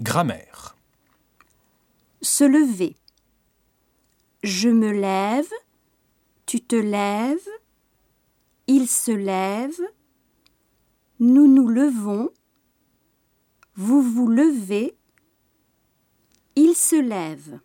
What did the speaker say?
Grammaire. Se lever. Je me lève. Tu te lèves. Il se lève. Nous nous levons. Vous vous levez. Il se lève.